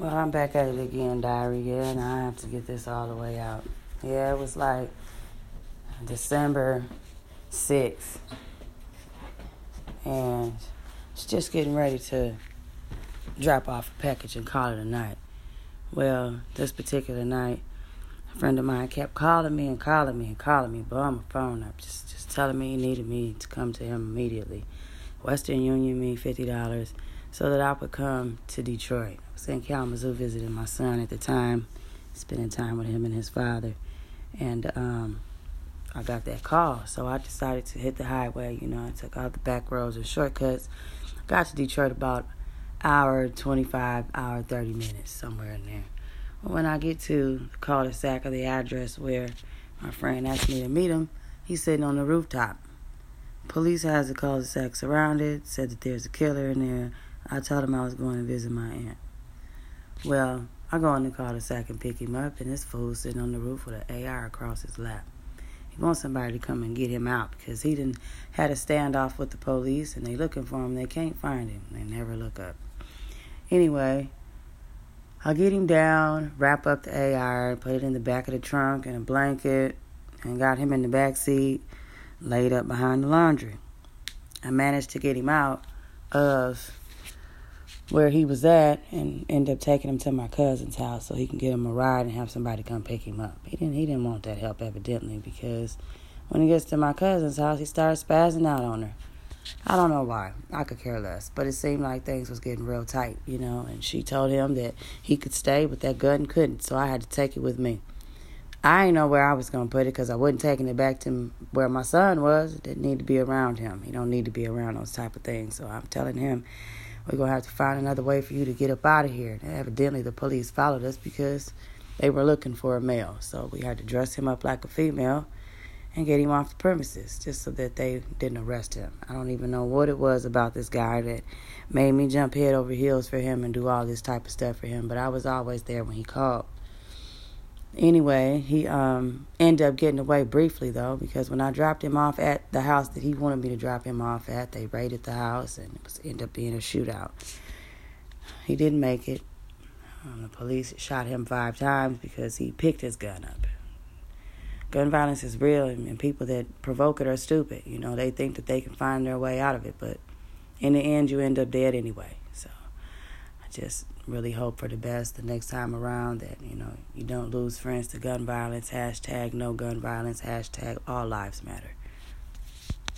Well, I'm back at it again, diary. Yeah, and I have to get this all the way out. Yeah, it was like December 6th. And it's just getting ready to drop off a package and call it a night. Well, this particular night, a friend of mine kept calling me and calling me and calling me, blowing my phone up, just just telling me he needed me to come to him immediately. Western Union me fifty dollars so that I would come to Detroit. I was in Kalamazoo visiting my son at the time, spending time with him and his father. And um, I got that call. So I decided to hit the highway. You know, I took all the back roads and shortcuts. Got to Detroit about hour 25, hour 30 minutes, somewhere in there. But when I get to the cul-de-sac of the address where my friend asked me to meet him, he's sitting on the rooftop. Police has the cul-de-sac surrounded, said that there's a killer in there. I told him I was going to visit my aunt. Well, I go in the cul-de-sac and pick him up, and this fool sitting on the roof with an AR across his lap. He wants somebody to come and get him out because he didn't had a standoff with the police, and they looking for him. They can't find him. They never look up. Anyway, I'll get him down, wrap up the AR, put it in the back of the trunk and a blanket, and got him in the back seat, laid up behind the laundry. I managed to get him out of where he was at and end up taking him to my cousin's house so he can get him a ride and have somebody come pick him up. He didn't he didn't want that help evidently because when he gets to my cousin's house he starts spazzing out on her. I don't know why. I could care less. But it seemed like things was getting real tight, you know, and she told him that he could stay, but that gun couldn't, so I had to take it with me. I didn't know where I was to put it because I wasn't taking it back to where my son was. It didn't need to be around him. He don't need to be around those type of things. So I'm telling him we're to have to find another way for you to get up out of here. And evidently, the police followed us because they were looking for a male. So we had to dress him up like a female and get him off the premises just so that they didn't arrest him. I don't even know what it was about this guy that made me jump head over heels for him and do all this type of stuff for him, but I was always there when he called. Anyway, he um ended up getting away briefly though because when I dropped him off at the house that he wanted me to drop him off at, they raided the house and it was ended up being a shootout. He didn't make it. Um, the police shot him five times because he picked his gun up. Gun violence is real, and, and people that provoke it are stupid. You know, they think that they can find their way out of it, but in the end, you end up dead anyway. Just really hope for the best the next time around that, you know, you don't lose friends to gun violence. Hashtag no gun violence. Hashtag all lives matter.